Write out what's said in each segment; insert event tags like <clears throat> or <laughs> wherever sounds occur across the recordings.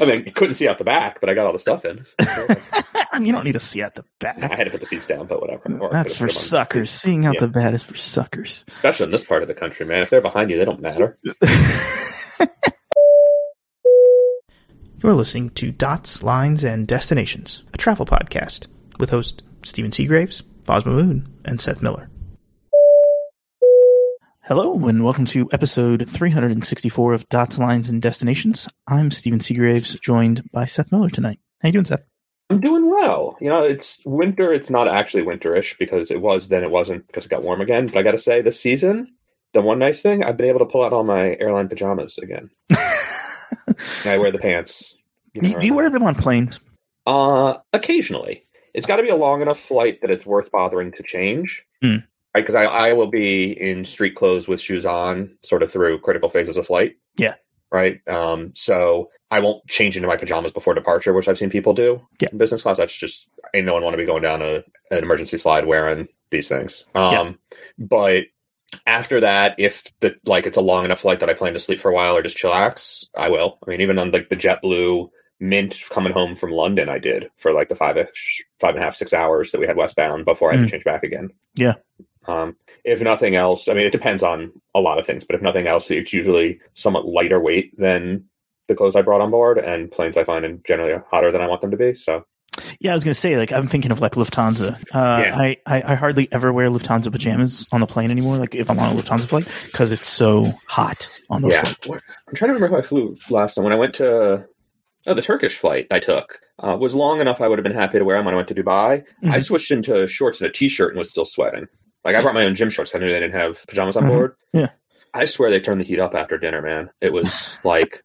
I mean, you couldn't see out the back, but I got all the stuff in. <laughs> you don't need to see out the back. I had to put the seats down, but whatever. Or That's for suckers. Seeing out Yeah. the back is for suckers. Especially in this part of the country, man. If they're behind you, they don't matter. <laughs> You're listening to Dots, Lines, and Destinations, a travel podcast with host Stephen Seagraves, Fosma Moon, and Seth Miller. Hello, and welcome to episode 364 of Dots, Lines, and Destinations. I'm Stephen Seagraves, joined by Seth Miller tonight. How you doing, Seth? I'm doing well. You know, it's winter. It's not actually winterish because it was then. It wasn't because it got warm again. But I got to say, this season, the one nice thing I've been able to pull out all my airline pajamas again. <laughs> I wear the pants. You know, Do, do you wear them on planes? Uh, occasionally. It's got to be a long enough flight that it's worth bothering to change. Hmm. Right, because I, I will be in street clothes with shoes on, sort of through critical phases of flight. Yeah. Right. Um. So I won't change into my pajamas before departure, which I've seen people do. Yeah. In business class, that's just ain't no one want to be going down a, an emergency slide wearing these things. Um. But after that, if the like it's a long enough flight that I plan to sleep for a while or just chillax, I will. I mean, even on like the JetBlue Mint coming home from London, I did for like the five ish, five and a half, six hours that we had westbound before I had Mm. to change back again. Yeah. Um, if nothing else, I mean, it depends on a lot of things, but if nothing else, it's usually somewhat lighter weight than the clothes I brought on board, and planes I find are generally hotter than I want them to be. So Yeah, I was going to say, like, I'm thinking of like Lufthansa. Uh, Yeah. I, I, I hardly ever wear Lufthansa pajamas on the plane anymore. Like, if I'm on a Lufthansa flight, because it's so hot on those yeah, flights. I'm trying to remember who I flew last time. When I went to oh, the Turkish flight I took uh, was long enough. I would have been happy to wear them when I went to Dubai. I Mhm. switched into shorts and a t-shirt and was still sweating. Like I brought my own gym shorts. I knew they didn't have pajamas on Mhm. board. Yeah. I swear they turned the heat up after dinner, man. It was <laughs> like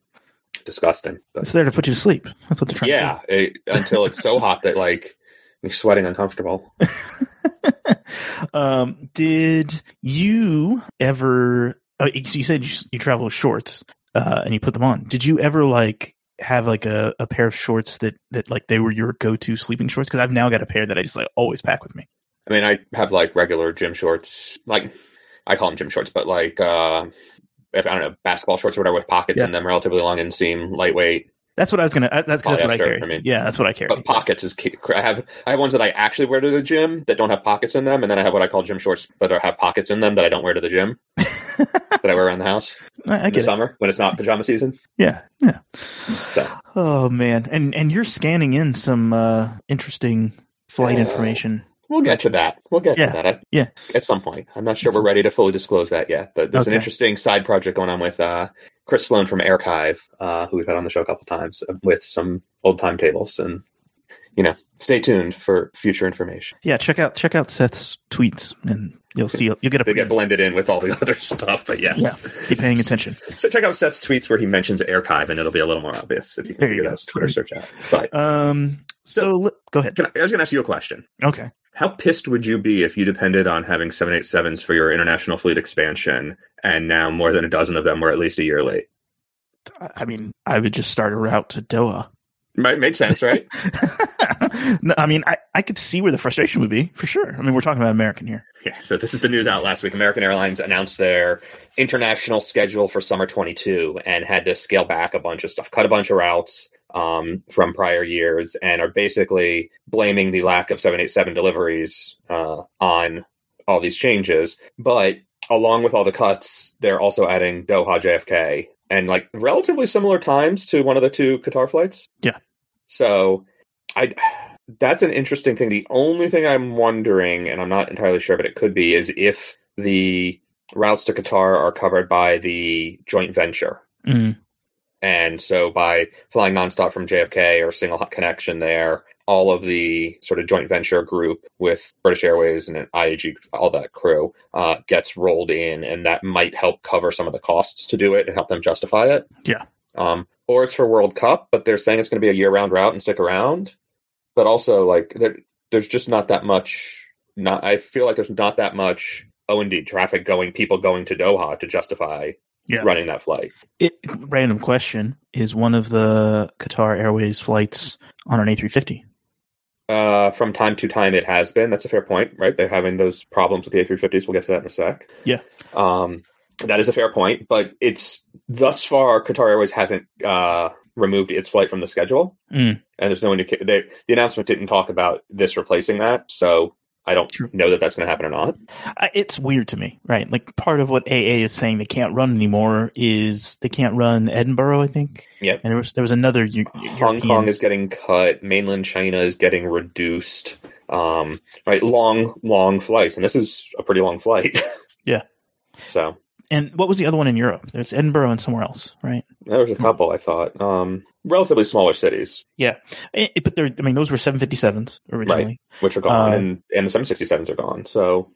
disgusting. But, It's there to put you to sleep. That's what they're trying yeah, it, until it's so hot that like you're sweating uncomfortable. <laughs> um, did you ever, oh, you you said you, you travel with shorts uh, and you put them on. Did you ever, like, have like a, a pair of shorts that, that like they were your go-to sleeping shorts? Because I've now got a pair that I just like always pack with me. I mean, I have like regular gym shorts, like I call them gym shorts, but like uh, I don't know basketball shorts or whatever with pockets Yeah. in them, relatively long inseam, lightweight. That's what I was gonna. uh, That's, that's what I carry. I mean. yeah, that's what I carry. But pockets is key. I have I have ones that I actually wear to the gym that don't have pockets in them, and then I have what I call gym shorts that are, have pockets in them that I don't wear to the gym <laughs> that I wear around the house I, I in the get summer when it's not pajama season. Yeah, yeah. So Oh man, and and you're scanning in some uh interesting flight Yeah. information. We'll get to that. We'll get Yeah, to that. At, yeah. At some point, I'm not sure we're ready to fully disclose that yet, but there's an interesting side project going on with uh, Chris Sloan from Airchive, uh, who we've had on the show a couple times, uh, with some old timetables, and you know, stay tuned for future information. Yeah, check out check out Seth's tweets, and you'll see you'll get a They get blended in with all the <laughs> other stuff, but yes. yeah. Be paying attention. <laughs> So check out Seth's tweets where he mentions Airchive, and it'll be a little more obvious if you can figure that Twitter search out. But Um. So let- go ahead. can I, I was going to ask you a question. Okay. How pissed would you be if you depended on having 787s for your international fleet expansion, and now more than a dozen of them were at least a year late? I mean, I would just start a route to Doha. Might made sense, right? <laughs> no, I mean, I, I could see where the frustration would be for sure. I mean, we're talking about American here. yeah. So this is the news out last week. American Airlines announced their international schedule for summer 22 and had to scale back a bunch of stuff, cut a bunch of routes um, from prior years, and are basically blaming the lack of 787 deliveries uh, on all these changes. But along with all the cuts, they're also adding Doha JFK and like relatively similar times to one of the two Qatar flights. Yeah. So I that's an interesting thing. The only thing I'm wondering, and I'm not entirely sure, but it could be, is if the routes to Qatar are covered by the joint venture. Mm. And so by flying nonstop from JFK or single hot connection there, all of the sort of joint venture group with British Airways and IAG, all that crew, uh, gets rolled in, and that might help cover some of the costs to do it and help them justify it. Yeah. Um, or it's for World Cup, but they're saying it's going to be a year-round route and stick around. But also, like, there, there's just not that much. Not, I feel like there's not that much O and D traffic going, people going to Doha to justify Yeah. running that flight. It, random question: Is one of the Qatar Airways flights on an A350? Uh, from time to time, it has been. That's a fair point, right? They're having those problems with the A350s. We'll get to that in a sec. Yeah. Um, that is a fair point, but it's thus far Qatar Airways hasn't uh, removed its flight from the schedule, Mm. and there's no indication. The announcement didn't talk about this replacing that, so I don't True. know that that's going to happen or not. It's weird to me, right? Like part of what AA is saying they can't run anymore is they can't run Edinburgh, I think. Yep. And there was there was another Eu- Hong European- Kong is getting cut. Mainland China is getting reduced. Um, right, long, long flights, and this is a pretty long flight. <laughs> Yeah. So And what was the other one in Europe? There's Edinburgh and somewhere else, right? there was a couple I thought, um, relatively smaller cities, Eh, but they're I mean those were 757s originally, which are gone, Uh, and and the 767s are gone. So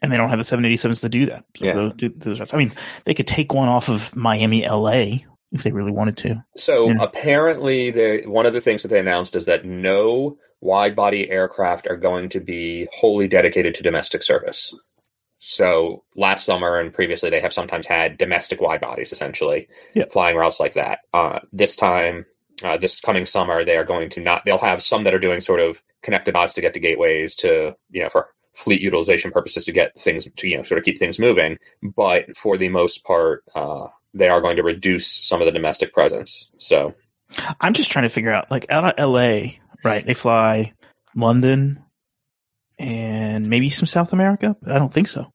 and they don't have the 787s to do that. So Yeah. those do- those rest- I mean, they could take one off of Miami, LA if they really wanted to. So Yeah. apparently, the one of the things that they announced is that no wide body aircraft are going to be wholly dedicated to domestic service. So last summer and previously, they have sometimes had domestic wide bodies, essentially Yeah. flying routes like that. Uh, this time, uh, this coming summer, they are going to not. They'll have some that are doing sort of connected dots to get to gateways to you know for fleet utilization purposes to get things to you know sort of keep things moving. But for the most part, uh, they are going to reduce some of the domestic presence. So I'm just trying to figure out, like, out of LA, right? They fly London and maybe some South America, but I don't think so.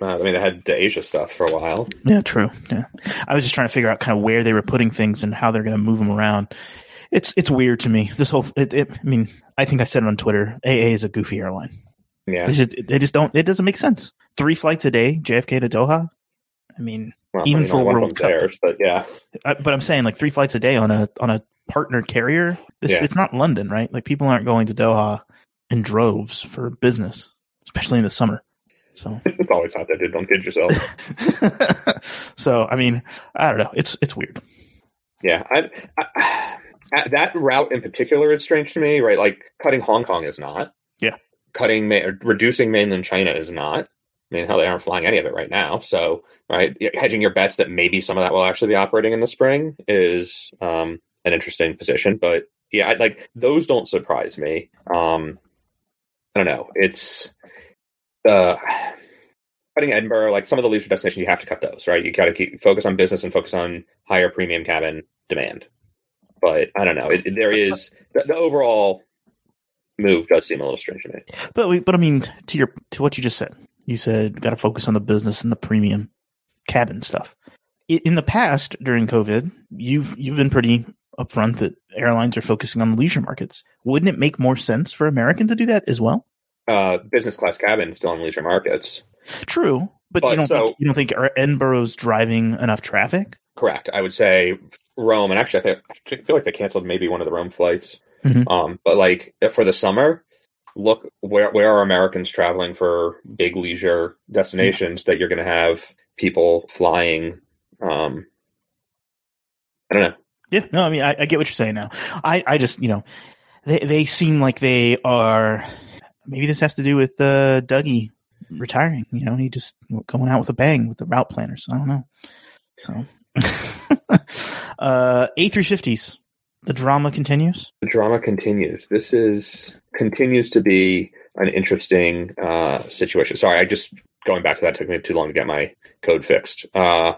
uh, I mean, they had the Asia stuff for a while. Yeah, true. Yeah, I was just trying to figure out kind of where they were putting things and how they're going to move them around. It's it's weird to me. This whole, it, it, I mean, I think I said it on Twitter. AA is a goofy airline. Yeah, It's just they just don't. It doesn't make sense. Three flights a day, JFK to Doha. I mean, well, even I mean, for World Cup. theirs, but yeah, I, but I'm saying like three flights a day on a on a partner carrier. This Yeah. it's not London, right? Like people aren't going to Doha in droves for business, especially in the summer. So, <laughs> it's always hot dude. Don't kid yourself. <laughs> so I mean, I don't know. It's it's weird. yeah, I, I, that route in particular is strange to me. Right, like cutting Hong Kong is not. Yeah. cutting ma- reducing mainland China is not. I mean, hell, they aren't flying any of it right now. So, right, hedging your bets that maybe some of that will actually be operating in the spring is um, an interesting position. But yeah, I, like those don't surprise me. Um, I don't know. It's uh, cutting Edinburgh, like some of the leisure destinations, you have to cut those, right? You got to keep focus on business and focus on higher premium cabin demand. But I don't know. It, there is the, the overall move does seem a little strange to me. But we, but I mean, to your to what you just said, you said got to focus on the business and the premium cabin stuff. In the past, during COVID, you've you've been pretty upfront that airlines are focusing on the leisure markets. Wouldn't it make more sense for American to do that as well? Uh, business class cabin still in leisure markets. True, but, But you don't so- think, you don't think Edinburgh's driving enough traffic? Correct. I would say Rome, and actually, I, think, I feel like they canceled maybe one of the Rome flights. Mhm. Um, but like for the summer, look where where are Americans traveling for big leisure destinations that you're going to have people flying. Um, I don't know. Yeah, no, I mean, I, I get what you're saying now. I, I just, you know, they they seem like they are. Maybe this has to do with uh, Dougie retiring. You know, he just going out with a bang with the route planners. I don't know. So, <laughs> uh, A350s. The drama continues. The drama continues. This is continues to be an interesting uh, situation. Sorry, I just going back to that took me too long to get my code fixed. Uh,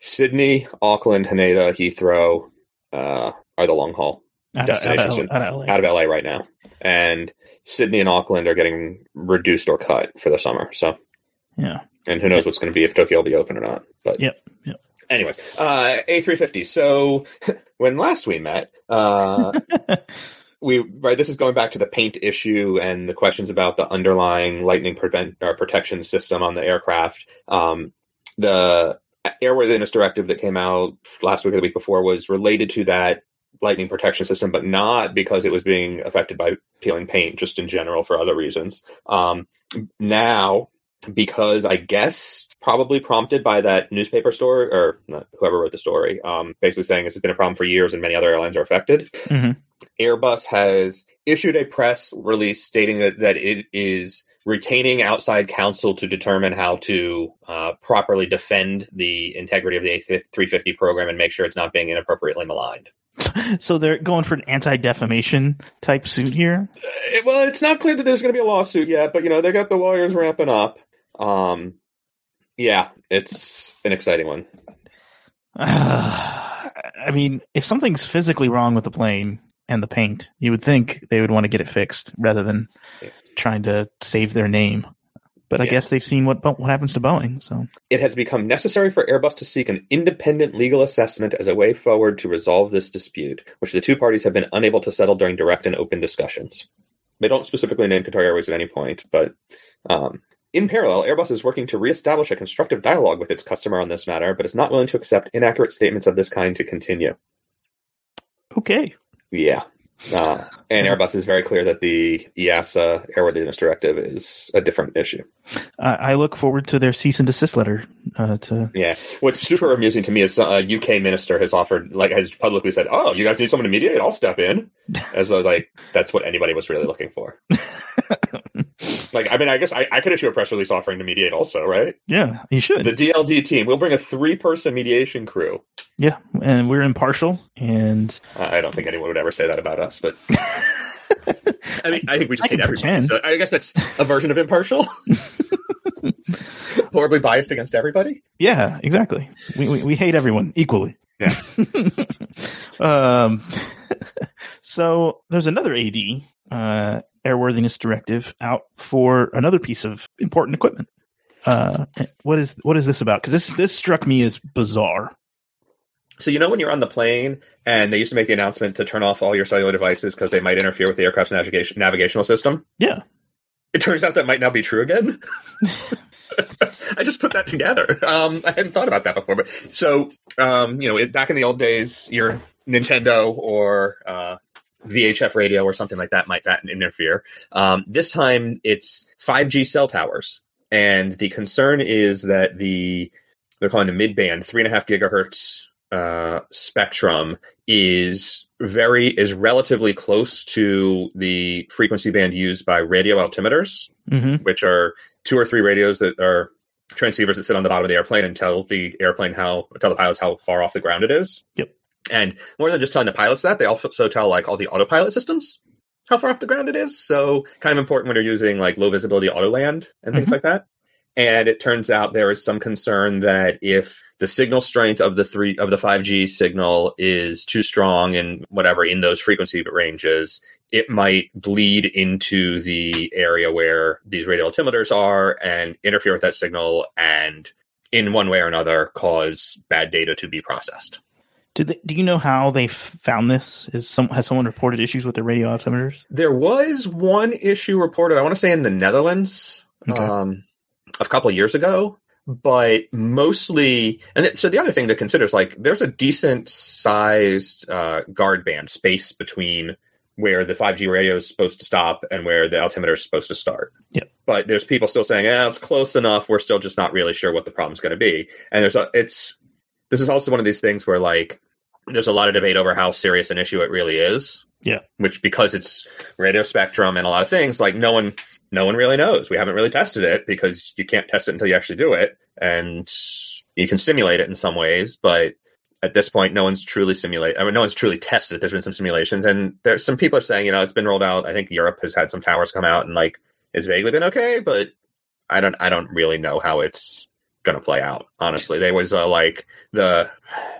Sydney, Auckland, Haneda, Heathrow uh, are the long haul Out of, out Destinations of, in- out of LA. out of LA right now, and Sydney and Auckland are getting reduced or cut for the summer. So, Yeah. and who knows what's going to be if Tokyo will be open or not. But Yep, yep. Anyway, uh, A350. So <laughs> when last we met, uh, <laughs> we right. This is going back to the paint issue and the questions about the underlying lightning prevent or protection system on the aircraft. Um, the airworthiness directive that came out last week or the week before was related to that lightning protection system, but not because it was being affected by peeling paint, just in general for other reasons. Um, now, because I guess probably prompted by that newspaper story or not, whoever wrote the story, um, basically saying this has been a problem for years and many other airlines are affected. Mhm. Airbus has issued a press release stating that, that it is retaining outside counsel to determine how to uh, properly defend the integrity of the A350 program and make sure it's not being inappropriately maligned. So they're going for an anti defamation type suit here. Uh, well, it's not clear that there's going to be a lawsuit yet, but you know they got the lawyers ramping up. Um, yeah, it's an exciting one. <sighs> I mean, if something's physically wrong with the plane and the paint, you would think they would want to get it fixed rather than trying to save their name. But I Yeah. guess they've seen what what happens to Boeing. So It has become necessary for Airbus to seek an independent legal assessment as a way forward to resolve this dispute, which the two parties have been unable to settle during direct and open discussions. They don't specifically name Qatar Airways at any point, but um, in parallel, Airbus is working to reestablish a constructive dialogue with its customer on this matter, but is not willing to accept inaccurate statements of this kind to continue. okay, Yeah. Uh, and Airbus is very clear that the EASA airworthiness directive is a different issue. I, I look forward to their cease and desist letter. Uh, to Yeah. What's super amusing to me is a UK minister has offered, like, has publicly said, "Oh, you guys need someone to mediate? I'll step in." <laughs> As though, like, that's what anybody was really looking for. <laughs> like, I mean, I guess I, I could issue a press release offering to mediate, also, right? yeah, you should. The DLD team. We'll bring a three-person mediation crew. yeah, and we're impartial and I I don't think anyone would ever say that about us, but <laughs> I mean, I think we just I can hate everybody. pretend. So I guess that's a version of impartial. <laughs> Horribly biased against everybody. Yeah, exactly. We, we, we hate everyone equally. Yeah. <laughs> um, so there's another AD, uh, airworthiness directive out for another piece of important equipment. Uh, what is what is this about? Because this this struck me as bizarre. So you know when you're on the plane and they used to make the announcement to turn off all your cellular devices because they might interfere with the aircraft's navigation navigational system. Yeah. It turns out that might now be true again. <laughs> I just put that together. Um, I hadn't thought about that before, but so um, you know, it, back in the old days, your Nintendo or uh, VHF radio or something like that might that interfere. Um, this time, it's 5G cell towers, and the concern is that the they're calling the mid band three and a half gigahertz uh, spectrum is very is relatively close to the frequency band used by radio altimeters hmm which are two or three radios that are transceivers that sit on the bottom of the airplane and tell the airplane how tell the pilots how far off the ground it is. Yep. And more than just telling the pilots that, they also tell like all the autopilot systems how far off the ground it is. So kind of important when you're using like low visibility auto land and things Mhm. like that. And it turns out there is some concern that if the signal strength of the three of the 5G signal is too strong and whatever in those frequency ranges, it might bleed into the area where these radio altimeters are and interfere with that signal and in one way or another cause bad data to be processed. Did they, do you know how they found this? Is some has someone reported issues with their radio altimeters? There was one issue reported, I want to say in the Netherlands, Okay. um, a couple of years ago, but mostly, and th- so the other thing to consider is like there's a decent sized uh, guard band space between where the 5G radio is supposed to stop and where the altimeter is supposed to start. Yep. But there's people still saying, "Yeah, it's close enough. We're still just not really sure what the problem's going to be." And there's a, it's this is also one of these things where like there's a lot of debate over how serious an issue it really is. Yeah. Which because it's radio spectrum and a lot of things, like no one no one really knows. We haven't really tested it because you can't test it until you actually do it. And you can simulate it in some ways, but at this point, no one's truly simulate. I mean, no one's truly tested it. There's been some simulations, and there's some people are saying, you know, it's been rolled out. I think Europe has had some towers come out, and like it's vaguely been okay, but I don't, I don't really know how it's going to play out. Honestly, there was uh, like the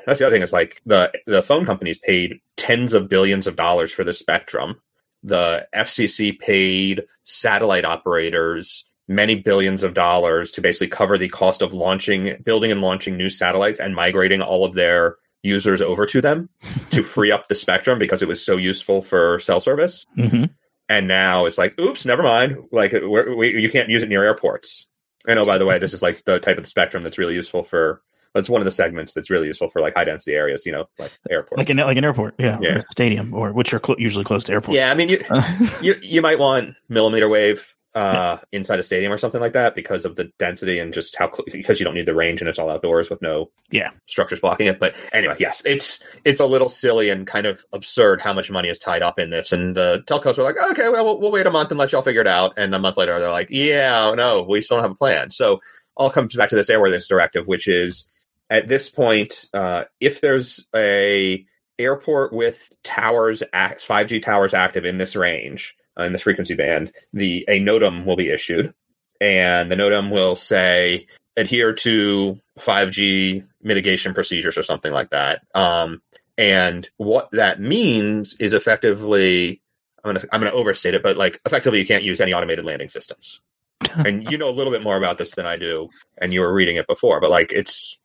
that's the other thing is like the the phone companies paid tens of billions of dollars for the spectrum. The FCC paid satellite operators many billions of dollars to basically cover the cost of launching, building and launching new satellites and migrating all of their users over to them <laughs> to free up the spectrum because it was so useful for cell service. hmm And now it's like, oops, never mind. Like, we're, we, you can't use it near airports. And oh, by the way, this is like the type of spectrum that's really useful for. That's one of the segments that's really useful for like high density areas. You know, like airport, Like an like an airport, yeah, Yeah. or stadium, or which are clo- usually close to airport. yeah, I mean, you, <laughs> you you might want millimeter wave uh, inside a stadium or something like that because of the density and just how cl- because you don't need the range and it's all outdoors with no Yeah. structures blocking it. But anyway, yes, it's it's a little silly and kind of absurd how much money is tied up in this. And the telcos are like, okay, well, we'll, we'll wait a month and let y'all figure it out. And a month later, they're like, yeah, no, we still don't have a plan. So all comes back to this airworthiness directive, which is at this point, uh, if there's a airport with towers, 5G towers active in this range, in this frequency band, the a NOTAM will be issued, and the NOTAM will say adhere to 5G mitigation procedures or something like that. Um, And what that means is effectively, I'm gonna I'm gonna overstate it, but like effectively, you can't use any automated landing systems. <laughs> and you know a little bit more about this than I do, and you were reading it before, but like it's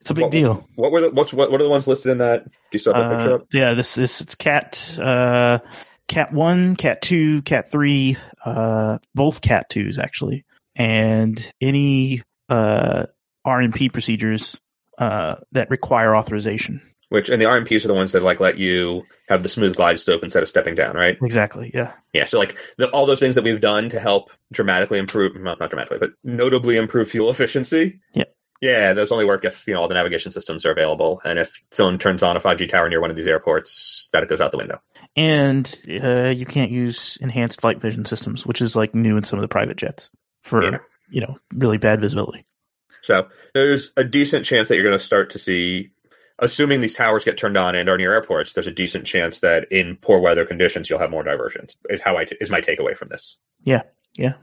It's a big What- deal. what were the what's what what are the ones listed in that? Do you still have picture Uh, up? yeah, this this it's cat uh cat one, cat two, cat three, uh both cat twos actually. And any uh RNP procedures uh that require authorization. Which and the RNPs are the ones that like let you have the smooth glide slope instead of stepping down, right? Exactly. Yeah. Yeah, so like the, all those things that we've done to help dramatically improve, not, not dramatically, but notably improve fuel <laughs> efficiency. Yeah. Yeah, those only work if you know all the navigation systems are available, and if someone turns on a 5G tower near one of these airports, that goes out the window. And uh you can't use enhanced flight vision systems, which is like new in some of the private jets for Yeah. you know, really bad visibility. So there's a decent chance that you're going to start to see, assuming these towers get turned on and are near airports. There's a decent chance that in poor weather conditions you'll have more diversions. Is how I t- is my takeaway from this. Yeah, yeah.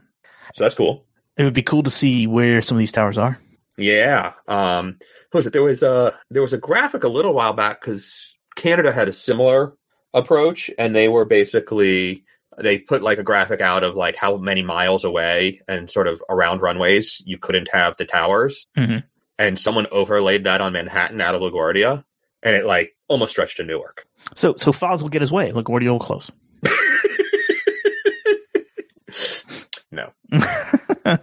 So that's cool. It would be cool to see where some of these towers are. Yeah. Um, was it? There was a there was a graphic a little while back because Canada had a similar approach, and they were basically they put like a graphic out of like how many miles away and sort of around runways you couldn't have the towers, Mhm. and someone overlaid that on Manhattan out of LaGuardia, and it like almost stretched to Newark. So so Foz will get his way. LaGuardia will close. <laughs> <laughs> no, <laughs>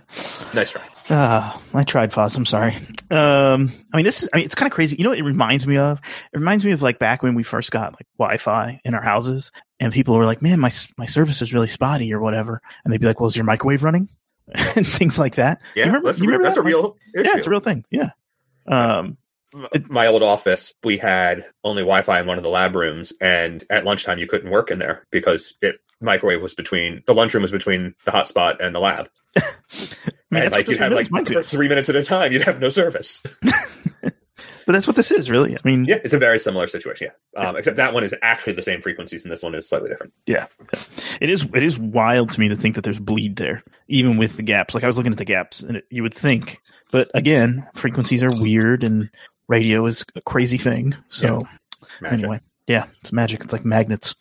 nice try. Ah, I tried Foz. I'm sorry. Um, I mean, this is. I mean, it's kind of crazy. You know what it reminds me of? It reminds me of like back when we first got like Wi-Fi in our houses, and people were like, "Man, my my service is really spotty" or whatever, and they'd be like, "Well, is your microwave running?" <laughs> and things like that. Yeah, You remember- that's, you a, remember that's a real issue. Yeah, it's a real thing. Yeah. Um, my old office, we had only Wi-Fi in one of the lab rooms, and at lunchtime you couldn't work in there because it microwave was between the lunchroom was between the hotspot and the lab, <laughs> I mean, and like you'd have like for three minutes at a time, you'd have no service. <laughs> but that's what this is really. I mean, yeah, it's a very similar situation. Yeah, um, except that one is actually the same frequencies, and this one is slightly different. Yeah. It is it is wild to me to think that there's bleed there, even with the gaps. Like I was looking at the gaps, and it, you would think, but again, frequencies are weird, and radio is a crazy thing. So Magic. anyway, yeah, it's magic. It's like magnets.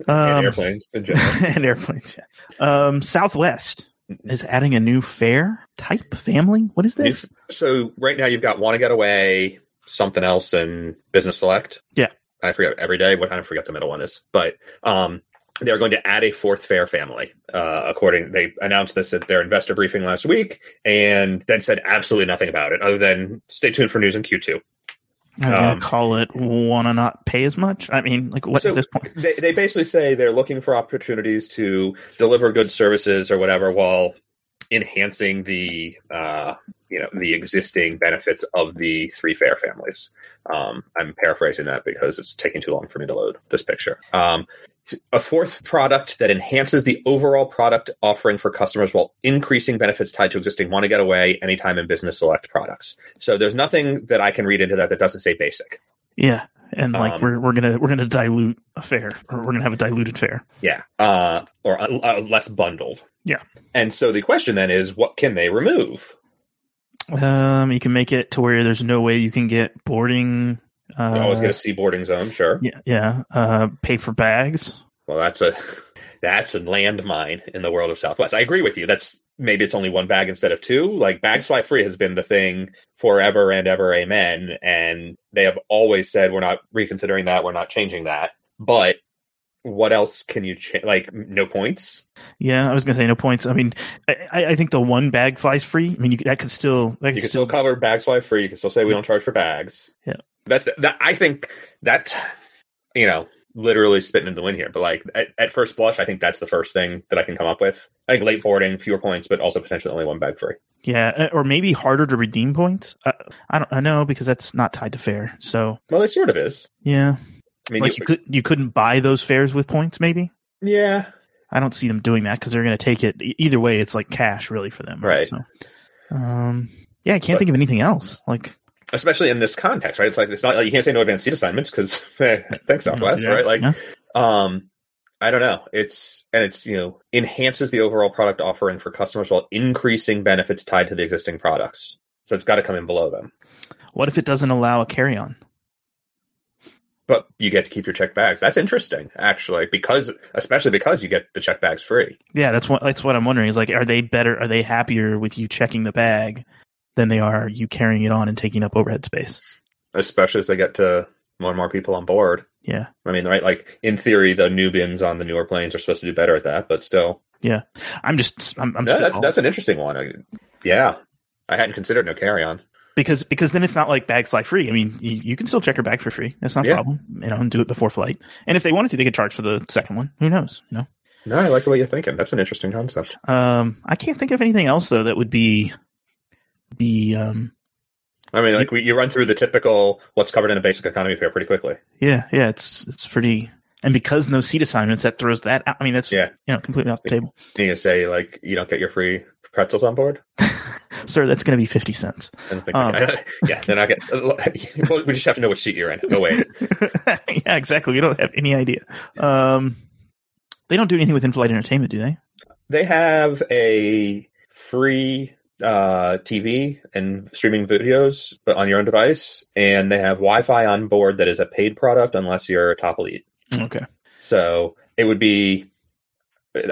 And Um, airplanes in general. <laughs> and airplanes. Yeah. Um, Southwest is adding a new fare type family. What is this? So right now you've got want to get away, something else, and business select. Yeah. I forget every day. What I forget the middle one is, but um, they're going to add a fourth fair family. Uh, according, they announced this at their investor briefing last week, and then said absolutely nothing about it, other than stay tuned for news in Q2. I'm gonna Um, call it "wanna not pay as much." I mean, like what So- at this point? They, they basically say they're looking for opportunities to deliver good services or whatever while enhancing the uh, you know the existing benefits of the three fair families. Um, I'm paraphrasing that because it's taking too long for me to load this picture. Um, a fourth product that enhances the overall product offering for customers while increasing benefits tied to existing want to get away anytime in business select products. So there's nothing that I can read into that that doesn't say basic. Yeah, and like Um, we're we're gonna we're gonna dilute a fare, or we're gonna have a diluted fare. Yeah, uh, or uh, uh, less bundled. Yeah. And so the question then is, what can they remove? Um, you can make it to where there's no way you can get boarding. Uh, You always get a sea boarding zone, sure. yeah, yeah. Uh, pay for bags. Well, that's a <laughs> that's a landmine in the world of Southwest. I agree with you. That's maybe it's only one bag instead of two. Like bags fly free has been the thing forever and ever. Amen. And they have always said we're not reconsidering that. We're not changing that. But what else can you change? Like no points. Yeah, I was gonna say no points. I mean, I, I I think the one bag flies free. I mean, you, that could still that could You can still cover bags fly free. You can still say we don't charge for bags. Yeah. That's that. I think that you know literally spitting in the wind here, but like at, at first blush, I think that's the first thing that I can come up with. I think late boarding, fewer points, but also potentially only one bag free. Yeah, uh, or maybe harder to redeem points. Uh, I don't. I know because that's not tied to fare. So Well, it sort of is. yeah, I mean, like you could you couldn't buy those fares with points. Maybe yeah, I don't see them doing that because they're going to take it either way. It's like cash really for them, Right. So, um, yeah, I can't But- think of anything else. Like, especially in this context, right? It's like it's not like you can't say no advanced seat assignments because <laughs> thanks Southwest, Yeah, right? Like, yeah. um, I don't know. It's and it's you know enhances the overall product offering for customers while increasing benefits tied to the existing products. So it's got to come in below them. what if it doesn't allow a carry on? But you get to keep your check bags. That's interesting, actually, because especially because you get the check bags free. Yeah, that's what that's what I'm wondering. Is like, are they better? Are they happier with you checking the bag than they are you carrying it on and taking up overhead space? Especially as they get to more and more people on board. Yeah, I mean, right? Like in theory, the Nubians on the newer planes are supposed to do better at that, but still, yeah. I'm just I'm, I'm yeah, that's that's an interesting one. I, yeah, I hadn't considered no carry on because because then it's not like bags fly free. I mean, you, you can still check your bag for free. That's not a problem. You know, and do it before flight. And if they wanted to, they could charge for the second one. Who knows? You know. No, I like the way you're thinking. That's an interesting concept. Um, I can't think of anything else though that would be be um I mean, like we, you run through the typical what's covered in a basic economy fare pretty quickly. yeah yeah it's it's pretty and because no seat assignments that throws that out. I mean that's Yeah. you know completely off the table. You say like you don't get your free pretzels on board. <laughs> Sir, that's going to be fifty cents. And think, Um. <laughs> yeah, they're not getting. well, we just have to know which seat you're in. Oh wait, <laughs> yeah, exactly. We don't have any idea. Um, they don't do anything with in-flight entertainment, do they? they have a free uh, TV and streaming videos, but on your own device, and they have Wi-Fi on board that is a paid product unless you're a top elite. Okay. So it would be,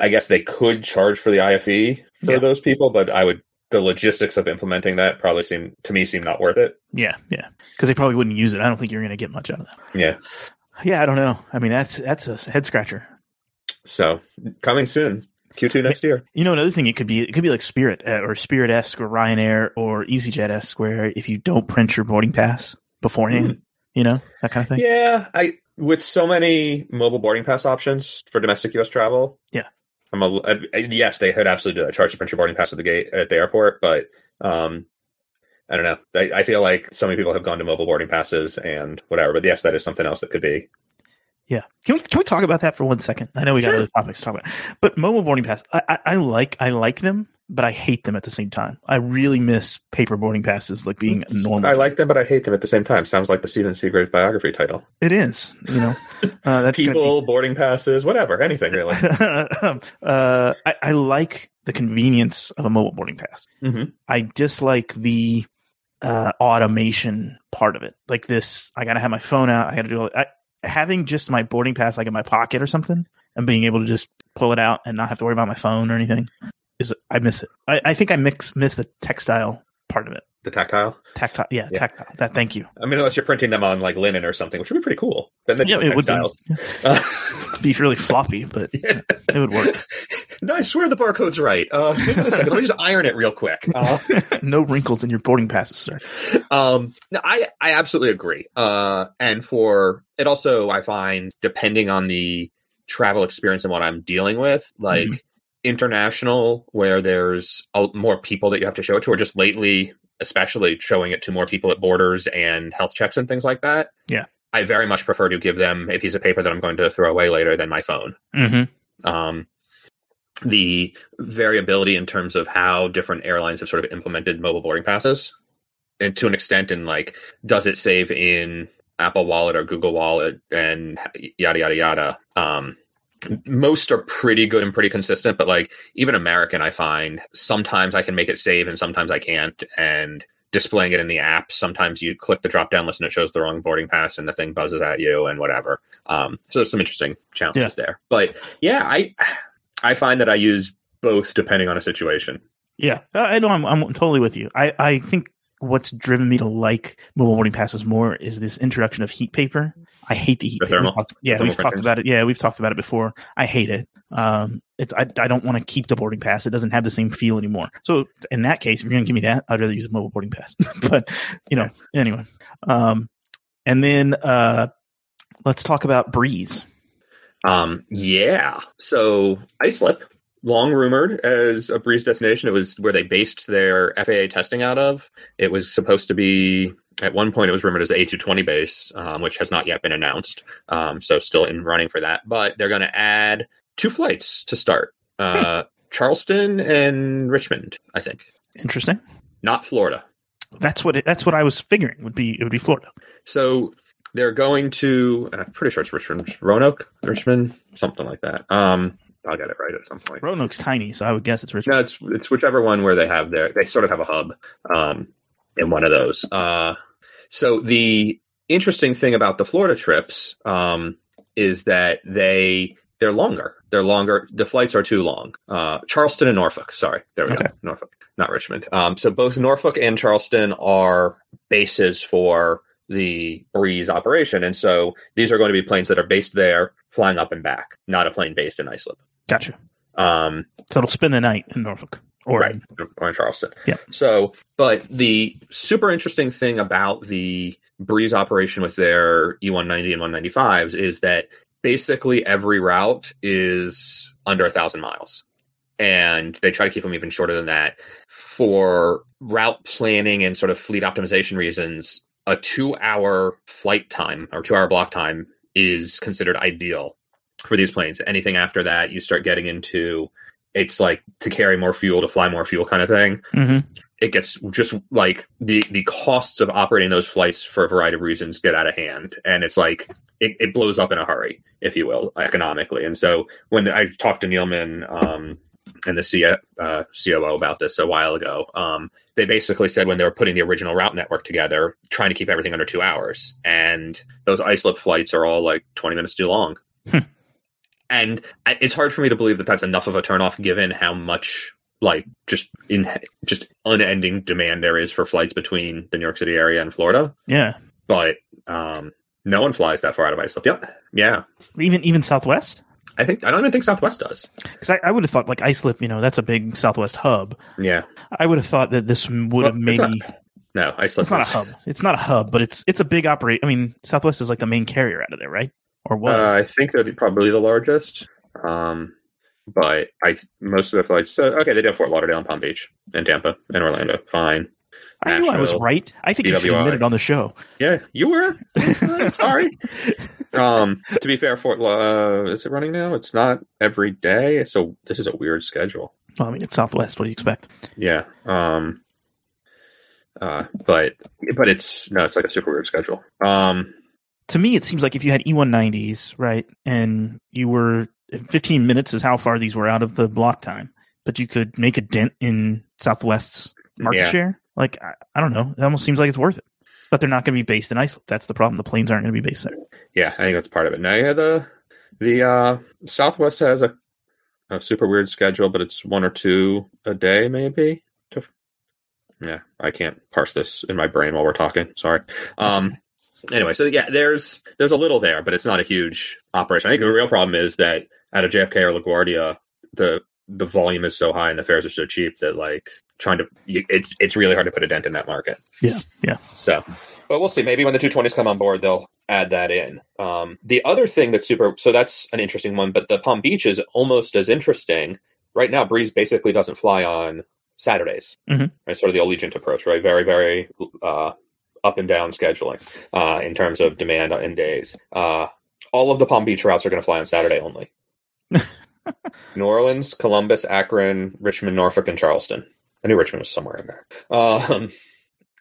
I guess they could charge for the IFE for Yeah. those people, but I would. The logistics of implementing that probably seem to me seem not worth it. Yeah, yeah. Because they probably wouldn't use it. I don't think you're going to get much out of that. Yeah. Yeah, I don't know. I mean, that's that's a head scratcher. So coming soon, Q2 next year. You know, another thing it could be it could be like Spirit uh, or Spirit esque or Ryanair or EasyJet esque, where if you don't print your boarding pass beforehand, you know that kind of thing. Yeah, I with so many mobile boarding pass options for domestic U.S. travel. Yeah. I'm a I- yes, they had absolutely do that. Charge to print boarding pass at the gate at the airport, but um, I don't know. I, I feel like so many people have gone to mobile boarding passes and whatever. But yes, that is something else that could be. Yeah. Can we can we talk about that for one second? I know we got other topics to talk about, but mobile boarding pass, I, I, I like I like them, but I hate them at the same time. I really miss paper boarding passes like being normal. I like them, but I hate them at the same time. Sounds like the Stephen Seagraves biography title. it is, you know, <laughs> uh, that's gonna be- People, boarding passes, whatever, anything really. <laughs> uh, I, I like the convenience of a mobile boarding pass. Mhm. I dislike the uh, automation part of it. Like this, I got to have my phone out. I got to do I, having just my boarding pass like in my pocket or something, and being able to just pull it out and not have to worry about my phone or anything. Is I miss it. I, I think I mix miss the textile part of it. the tactile. Tactile, yeah, Yeah. tactile. That. Thank you. I mean, unless you're printing them on like linen or something, which would be pretty cool. Then Yeah, it would be. textiles. <laughs> be really floppy, but <laughs> Yeah. it would work. <laughs> no, I swear the barcode's right. Uh, hang on a second. Let me just iron it real quick. Uh, no wrinkles in your boarding passes, sir. um, no, I I absolutely agree. Uh, and for it also, I find depending on the travel experience and what I'm dealing with, like Mhm. International, where there's a, more people that you have to show it to, or just lately, especially showing it to more people at borders and health checks and things like that. Yeah. I very much prefer to give them a piece of paper that I'm going to throw away later than my phone. Mm-hmm. um, the variability in terms of how different airlines have sort of implemented mobile boarding passes and to an extent in like does it save in apple wallet or google wallet and yada yada yada um, most are pretty good and pretty consistent but like even american i find sometimes i can make it save and sometimes i can't and displaying it in the app sometimes you click the drop down list and it shows the wrong boarding pass and the thing buzzes at you and whatever um, so there's some interesting challenges there but yeah i i find that i use both depending on a situation Yeah, I I know. I'm, I'm totally with you. I, I think what's driven me to like mobile boarding passes more is this introduction of heat paper. I hate the heat The thermal? We've talked- yeah, we've talked about it. Yeah, we've talked about it before. I hate it. Um, it's I, I don't want to keep the boarding pass. It doesn't have the same feel anymore. So in that case, if you're going to give me that, I'd rather use a mobile boarding pass. <laughs> but you know, anyway. Um, and then uh, let's talk about Breeze. um yeah so islip long rumored as a breeze destination. It was where they based their faa testing out of. It was supposed to be at one point it was rumored as the a220 base um, which has not yet been announced. Um, so still in running for that. But they're going to add two flights to start uh, charleston and richmond i think. Interesting. not florida. That's what it, that's what I was figuring would be it would be Florida. So they're going to, I'm pretty sure it's Richmond, Roanoke, Richmond, something like that. Um, I'll get it right at some point. Roanoke's tiny, so I would guess it's Richmond. No, it's it's whichever one where they have their they sort of have a hub um, in one of those. Uh, so the interesting thing about the Florida trips um, is that they they're longer. They're longer. The flights are too long. Uh, Charleston and Norfolk. Sorry, there we Okay. go. Norfolk, not Richmond. Um, so both Norfolk and Charleston are bases for the Breeze operation, and so these are going to be planes that are based there, flying up and back, not a plane based in Islip. Gotcha. Um, So it'll spend the night in Norfolk or right. or in charleston. Yeah. so but the super interesting thing about the breeze operation with their e190 and 195s is that basically every route is under a thousand miles. And they try to keep them even shorter than that. For route planning and sort of fleet optimization reasons a two hour flight time or two hour block time is considered ideal for these planes anything after that you start getting into it's like to carry more fuel to fly more fuel kind of thing Mhm. it gets just like the the costs of operating those flights for a variety of reasons get out of hand and it's like it, it blows up in a hurry if you will economically and so when i talked to Neeleman um and the C- uh, COO about this a while ago. Um, they basically said when they were putting the original route network together, trying to keep everything under two hours, and those islip flights are all like twenty minutes too long. And it's hard for me to believe that that's enough of a turnoff, given how much like just in just unending demand there is for flights between the New York City area and Florida. yeah. But um, no one flies that far out of Islip. Yeah, yeah. Even even Southwest. I think I don't even think Southwest does. Because I, I would have thought like Islip, you know, that's a big Southwest hub. Yeah, I would have thought that this would Well, have maybe. not- no, Islip. It's not a hub. It's not a hub, but it's it's a big operate. I mean, Southwest is like the main carrier out of there, right? Or was? Uh, I think they're probably the largest. Um, but I most of the flights. So okay, they do have Fort Lauderdale and Palm Beach and Tampa and Orlando. Fine. I knew I was right. I think you should admit it on the show. Yeah, you were. <laughs> Sorry. um, to be fair, Fort La- uh, is it running now? It's not every day. So this is a weird schedule. Well, I mean, it's Southwest. What do you expect? Yeah. Um. Uh, but but it's no, it's like a super weird schedule. Um. To me, it seems like if you had E190s, right, and you were 15 minutes is how far these were out of the block time, but you could make a dent in Southwest's market Yeah. share. Like, I, I don't know. It almost seems like it's worth it. But they're not going to be based in Iceland. That's the problem. The planes aren't going to be based there. Yeah, I think that's part of it. Now, yeah, the the uh, Southwest has a, a super weird schedule, but it's one or two a day, maybe. To- Yeah, I can't parse this in my brain while we're talking. Sorry. Um. Anyway, so yeah, there's there's a little there, but it's not a huge operation. I think the real problem is that at a JFK or LaGuardia, the the volume is so high and the fares are so cheap that like trying to it's it's really hard to put a dent in that market. Yeah, yeah. So, but we'll see. Maybe when the 220s come on board, they'll add that in. Um, the other thing that's super, so that's an interesting one, but the Palm Beach is almost as interesting. Right now, Breeze basically doesn't fly on Saturdays. Mhm. Right, sort of the Allegiant approach, right? Very, very uh, up and down scheduling uh, in terms of demand in days. Uh, all of the Palm Beach routes are going to fly on Saturday only. <laughs> New Orleans, Columbus, Akron, Richmond, Norfolk, and Charleston. I knew Richmond was somewhere in there. Um,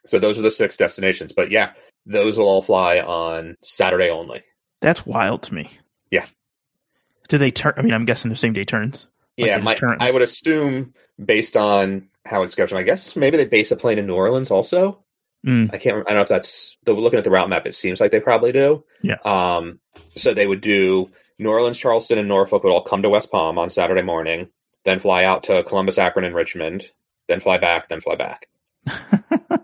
so those are the six destinations. But yeah, those will all fly on Saturday only. That's wild to me. Yeah. Do they turn? I mean, I'm guessing the same day turns. Like yeah, my, turn- I would assume based on how it's scheduled. I guess maybe they base a plane in New Orleans also. Mm. I can't. I don't know if that's. Though looking at the route map, it seems like they probably do. Yeah. Um. So they would do New Orleans, Charleston, and Norfolk would all come to West Palm on Saturday morning, then fly out to Columbus, Akron, and Richmond, then fly back, then fly back. <laughs>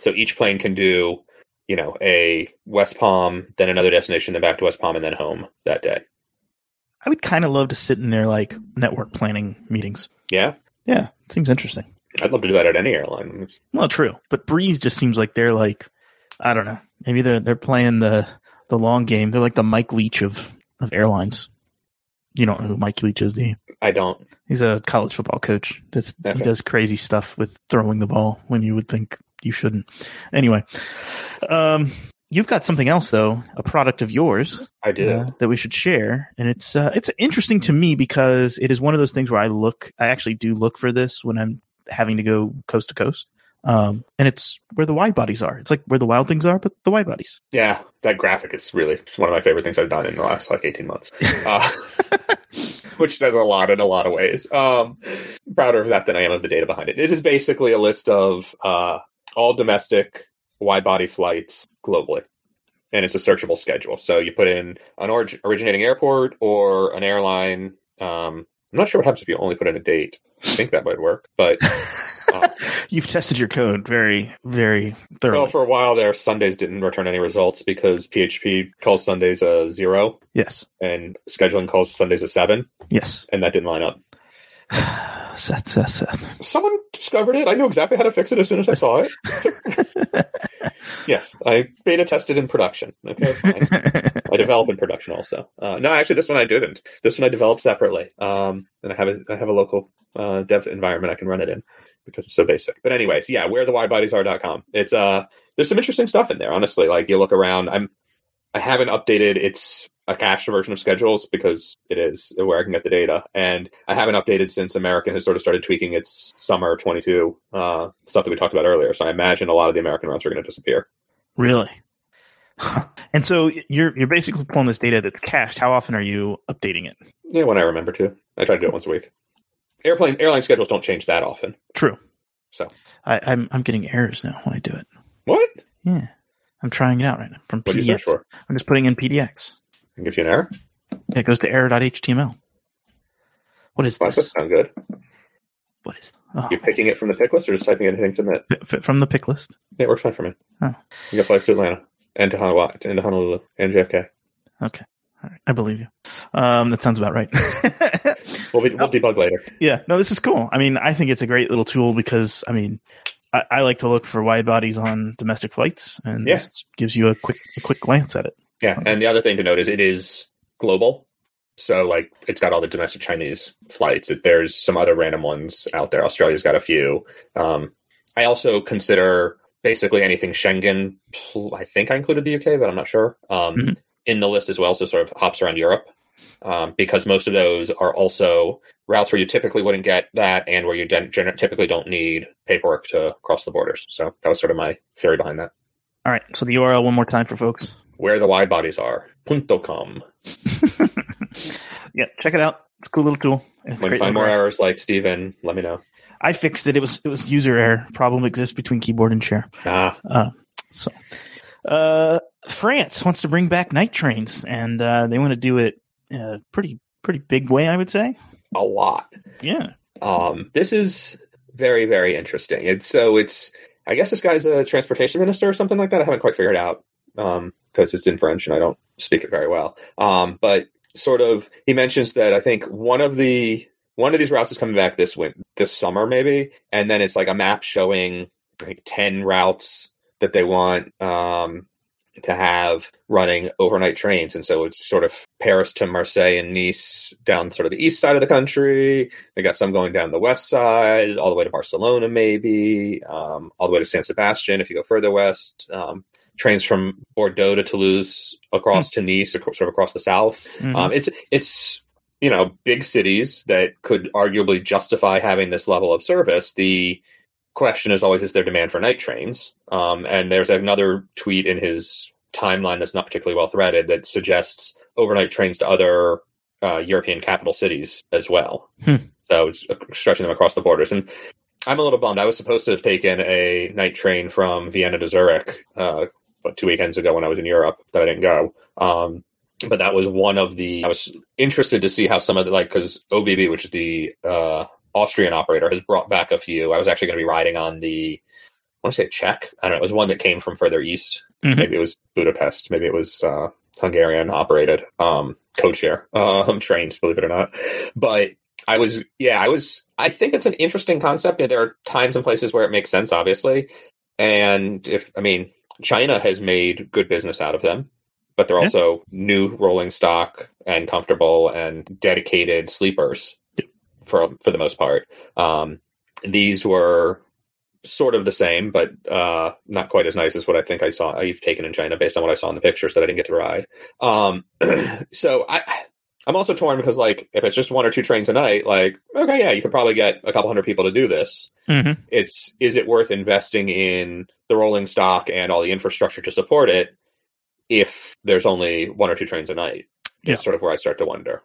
So each plane can do, you know, a West Palm, then another destination, then back to West Palm, and then home that day. I would kind of love to sit in their like network planning meetings. Yeah, Yeah, seems interesting. I'd love to do that at any airline. Well, true, but Breeze just seems like they're like, I don't know. Maybe they're they're playing the the long game. They're like the Mike Leach of of airlines. You don't know who Mike Leach is, do you? I don't. He's a college football coach. That's Okay. he does crazy stuff with throwing the ball when you would think you shouldn't. Anyway, um, you've got something else though, a product of yours I do. uh, that we should share, and it's uh, it's interesting to me because it is one of those things where I look, I actually do look for this when I'm having to go coast to coast, um, and it's where the wide bodies are. It's like where the wild things are, but the wide bodies. Yeah, that graphic is really one of my favorite things I've done in the last like 18 months. Uh, <laughs> which says a lot in a lot of ways. Um, prouder of that than I am of the data behind it. This is basically a list of uh, all domestic wide body flights globally. and it's a searchable schedule. So you put in an orig- originating airport or an airline. Um, I'm not sure what happens if you only put in a date. I think that might work, but uh, <laughs> You've tested your code very, very thoroughly. well, for a while there, Sundays didn't return any results because PHP calls Sundays a zero yes, and scheduling calls Sundays a seven, yes. and that didn't line up. <sighs> Seth, Seth, Seth. Someone discovered it. I knew exactly how to fix it as soon as I saw it. <laughs> yes, I beta tested in production. Okay, fine. I develop in production also. Uh, no, actually, this one I didn't. This one I developed separately, um, and I have a, I have a local uh, dev environment I can run it in because it's so basic. But anyways, yeah, where the widebodies are.com. It's uh, there's some interesting stuff in there. Honestly, like you look around, I'm I haven't updated its a cached version of schedules because it is where I can get the data, and I haven't updated since American has sort of started tweaking its summer 22 uh, stuff that we talked about earlier. So I imagine a lot of the American routes are going to disappear. Really? <laughs> and so you're you're basically pulling this data that's cached. How often are you updating it? Yeah, when I remember to. I try to do it once a week. Airplane airline schedules don't change that often. True. So I, I'm I'm getting errors now when I do it. what? Yeah, I'm trying it out right now from What do you PDX. I'm just putting in PDX. It gives you an error. Yeah, it goes to error.html. What is Well, that this? sound good. What is? Oh, You're picking it from the pick list or just typing it submit? f- f- from the pick list. Yeah, it works fine for me. Oh. You got flights to Atlanta and to Honolulu, and to Honolulu and JFK. Okay, all right, I believe you. Um, that sounds about right. <laughs> We'll, be, we'll debug later. Yeah, no, this is cool. I mean, I think it's a great little tool because, I mean, I, I like to look for wide bodies on domestic flights, and Yeah. this gives you a quick a quick glance at it. Yeah, and the other thing to note is it is global. So, like, it's got all the domestic Chinese flights. It, there's some other random ones out there. Australia's got a few. Um, I also consider basically anything Schengen. I think I included the UK, but I'm not sure. Um, Mhm. In the list as well, so sort of hops around Europe. Um, because most of those are also routes where you typically wouldn't get that, and where you typically don't need paperwork to cross the borders. So that was sort of my theory behind that. All right, so the URL one more time for folks. Where the wide bodies are. Punto com. <laughs> yeah, check it out. It's a cool little tool. It's When you find more little- errors like Steven, let me know. I fixed it. It was it was user error. Problem exists between keyboard and chair. Ah, Uh, so, uh, France wants to bring back night trains, and uh, they want to do it in a pretty pretty big way. I would say. a lot. Yeah. Um, this is very, very interesting. It's so it's. I guess this guy's a transportation minister or something like that. I haven't quite figured out um, because it's in French and I don't speak it very well. Um, but sort of, he mentions that I think one of the one of these routes is coming back this win this summer maybe, and then it's like a map showing think ten routes that they want um, to have running overnight trains, and so it's sort of Paris to Marseille and Nice down sort of the east side of the country. They got some going down the west side, all the way to Barcelona, maybe um, all the way to San Sebastian if you go further west. Um, trains from Bordeaux to Toulouse across to Nice, sort of across the south. Mhm. Um, it's it's you know big cities that could arguably justify having this level of service. The question is always is there demand for night trains? Um, and there's another tweet in his timeline that's not particularly well threaded that suggests overnight trains to other uh, European capital cities as well. Hmm. So it's stretching them across the borders. And I'm a little bummed. I was supposed to have taken a night train from Vienna to Zurich uh, what, two weekends ago when I was in Europe, that I didn't go. Um, but that was one of the. I was interested to see how some of the like because OBB, which is the uh, Austrian operator, has brought back a few. I was actually going to be riding on the. I want to say Czech. I don't know. It was one that came from further east. Mhm. Maybe it was Budapest. Maybe it was uh, Hungarian operated um, share um, <laughs> trains. Believe it or not, but I was yeah I was. I think it's an interesting concept. There are times and places where it makes sense, obviously, and if I mean China has made good business out of them, but they're Yeah. also new rolling stock and comfortable and dedicated sleepers for for the most part. Um, these were sort of the same, but uh, not quite as nice as what I think I saw you've taken in China based on what I saw in the pictures that I didn't get to ride. Um, <clears throat> so I. I'm also torn because, like, if it's just one or two trains a night, like, okay, yeah, you could probably get a couple hundred people to do this Mhm. it's is it worth investing in the rolling stock and all the infrastructure to support it if there's only one or two trains a night Yeah. is sort of where i start to wonder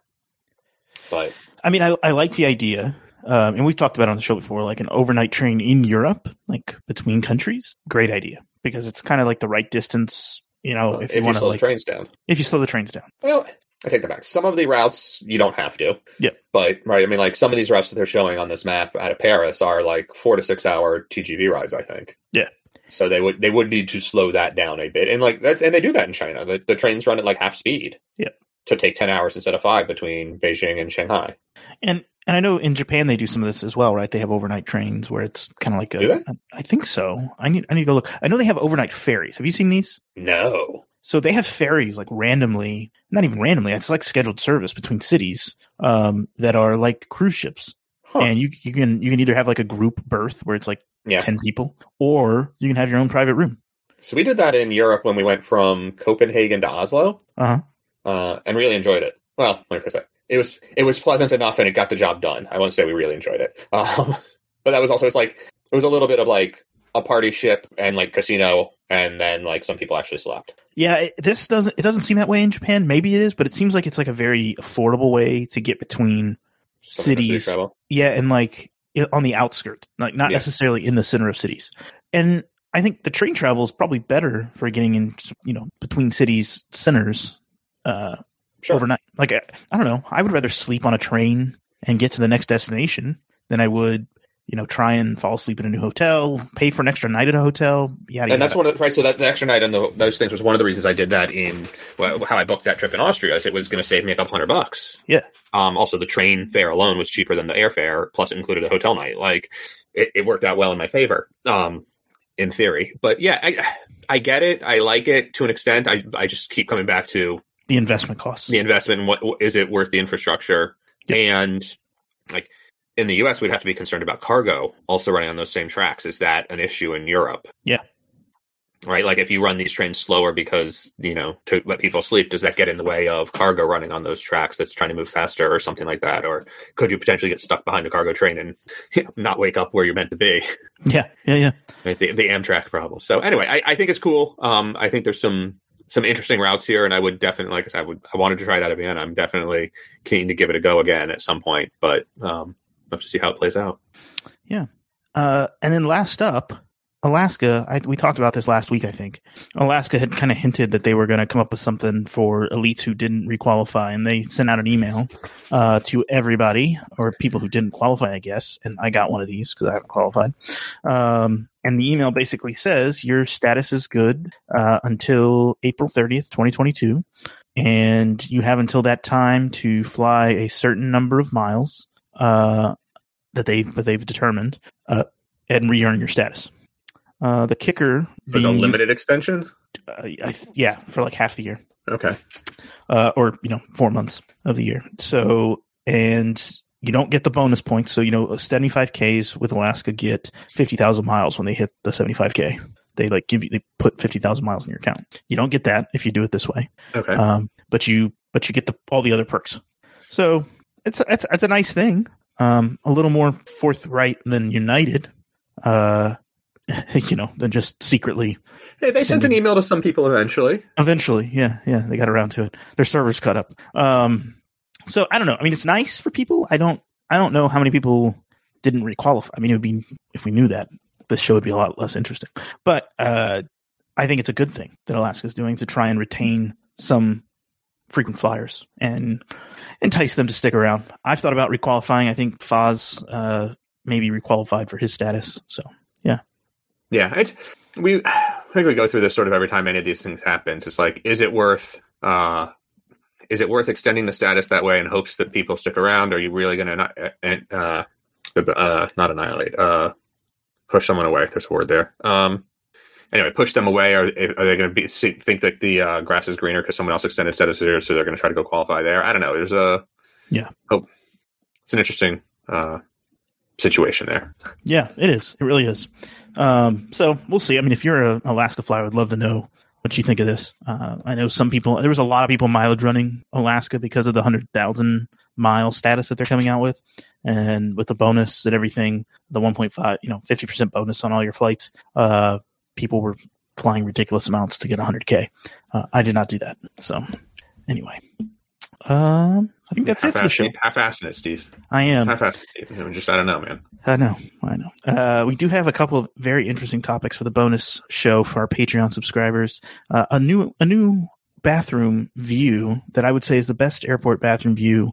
but I mean, I, I like the idea, um, and we've talked about it on the show before, like an overnight train in Europe, like between countries. Great idea because it's kind of like the right distance You know, if if you you want to slow like, the trains down. if you slow the trains down. Well, I take that back. Some of the routes you don't have to. Yeah. But right, I mean, like some of these routes that they're showing on this map out of Paris are like four to six hour TGV rides. I think. Yeah. So they would they would need to slow that down a bit, and like that's and they do that in China. The, the trains run at like half speed. Yeah. To take ten hours instead of five between Beijing and Shanghai. And and I know in Japan they do some of this as well, right? They have overnight trains where it's kind of like a. I think so. I need I need to go look. I know they have overnight ferries. Have you seen these? No. So they have ferries like randomly, not even randomly. It's like scheduled service between cities um, that are like cruise ships, Huh. and you you can you can either have like a group berth where it's like Yeah. ten people, or you can have your own private room. So we did that in Europe when we went from Copenhagen to Oslo, Uh huh. uh, and really enjoyed it. Well, let me first say it was it was pleasant enough, and it got the job done. I won't say we really enjoyed it, <laughs> um, but that was also it's like it was a little bit of like a party ship and like casino, and then like some people actually slept. Yeah, it, this doesn't it doesn't seem that way in Japan. Maybe it is, but it seems like it's like a very affordable way to get between Some of city cities. Yeah, and like on the outskirts, like not Yeah. necessarily in the center of cities. And I think the train travel is probably better for getting in, you know, between cities centers uh, Sure. overnight. Like I, I don't know, I would rather sleep on a train and get to the next destination than I would, you know, try and fall asleep in a new hotel, pay for an extra night at a hotel. Yeah, and that's one of the right. So that the extra night and the, those things was one of the reasons I did that in well, how I booked that trip in Austria. Is it was going to save me a couple hundred bucks. Yeah. Um. Also, the train fare alone was cheaper than the airfare, plus it included a hotel night. Like it, it worked out well in my favor. Um. In theory, but yeah, I I get it. I like it to an extent. I I just keep coming back to the investment costs. the investment and what is it worth the infrastructure and like in the US we'd have to be concerned about cargo also running on those same tracks is that an issue in Europe Yeah. right like if you run these trains slower because you know to let people sleep does that get in the way of cargo running on those tracks that's trying to move faster or something like that or could you potentially get stuck behind a cargo train and not wake up where you're meant to be <laughs> Yeah, yeah, yeah. right? the, the Amtrak problem. So anyway, I, I think it's cool. Um, I think there's some some interesting routes here, and I would definitely, like I said, I would I wanted to try it out Vienna. I'm definitely keen to give it a go again at some point, but um, we'll have to see how it plays out. Uh, and then last up, Alaska. I, we talked about this last week. I think Alaska had kind of hinted that they were going to come up with something for elites who didn't requalify, and they sent out an email uh, to everybody or people who didn't qualify, I guess. And I got one of these because I haven't qualified. Um, and the email basically says your status is good uh, until April thirtieth, twenty twenty two, and you have until that time to fly a certain number of miles. Uh, that they that they've determined uh, and re-earn your status. Uh, the kicker, There's a limited extension. uh, I, yeah, for like half the year, Okay, uh, or you know, four months of the year. So, and you don't get the bonus points. So, you know, seventy five Ks with Alaska get fifty thousand miles when they hit the seventy five K. They like give you they put fifty thousand miles in your account. You don't get that if you do it this way. okay. Um, but you but you get the all the other perks. So it's it's it's a nice thing. Um, a little more forthright than United. Uh, <laughs> you know, than just secretly. hey, they sent an email to some people eventually. Eventually, yeah, yeah, they got around to it. Their servers cut up. Um, so I don't know. I mean, it's nice for people. I don't. I don't know how many people didn't requalify. I mean, it would be if we knew that this show would be a lot less interesting. But uh, I think it's a good thing that Alaska's doing to try and retain some frequent flyers and entice them to stick around. I've thought about requalifying. I think Foz uh, maybe requalified for his status. So Yeah, yeah. it's we. I think we go through this sort of every time any of these things happens. It's like, is it worth? uh Is it worth extending the status that way in hopes that people stick around? Are you really going to uh, uh, not annihilate? Uh, push someone away. There's a word there. Um, anyway, push them away. Are, are they going to be think that the uh, grass is greener because someone else extended status here, so they're going to try to go qualify there? I don't know. There's a Yeah. Oh, it's an interesting uh, situation there. Yeah, it is. It really is. Um, so we'll see. I mean, if you're an Alaska flyer, I would love to know what you think of this. Uh, I know some people, there was a lot of people mileage running Alaska because of the 100,000 mile status that they're coming out with. And with the bonus and everything, the 1.5, you know, 50% bonus on all your flights, uh, people were flying ridiculous amounts to get 100K. Uh, I did not do that. So anyway, um, I think that's it for the show. Half-assing it, Steve. I am. Half-assing it. I'm just, I don't know, man. I know, I know. Uh, we do have a couple of very interesting topics for the bonus show for our Patreon subscribers. Uh, a new, a new bathroom view that I would say is the best airport bathroom view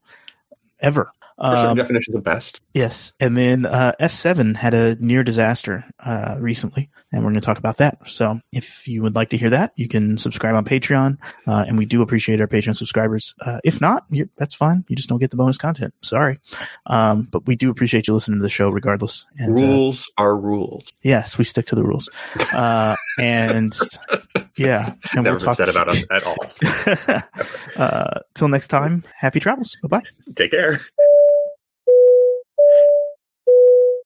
ever. Um, definitions of best. yes, and then uh, S7 had a near disaster uh, recently, and we're going to talk about that. So, if you would like to hear that, you can subscribe on Patreon, uh, and we do appreciate our Patreon subscribers. Uh, if not, that's fine. You just don't get the bonus content. Sorry, um, but we do appreciate you listening to the show regardless. And, uh, rules are rules. Yes, we stick to the rules. Uh, and <laughs> yeah, and Never we'll talk said about us at all. <laughs> uh, till next time, happy travels. Bye bye. Take care.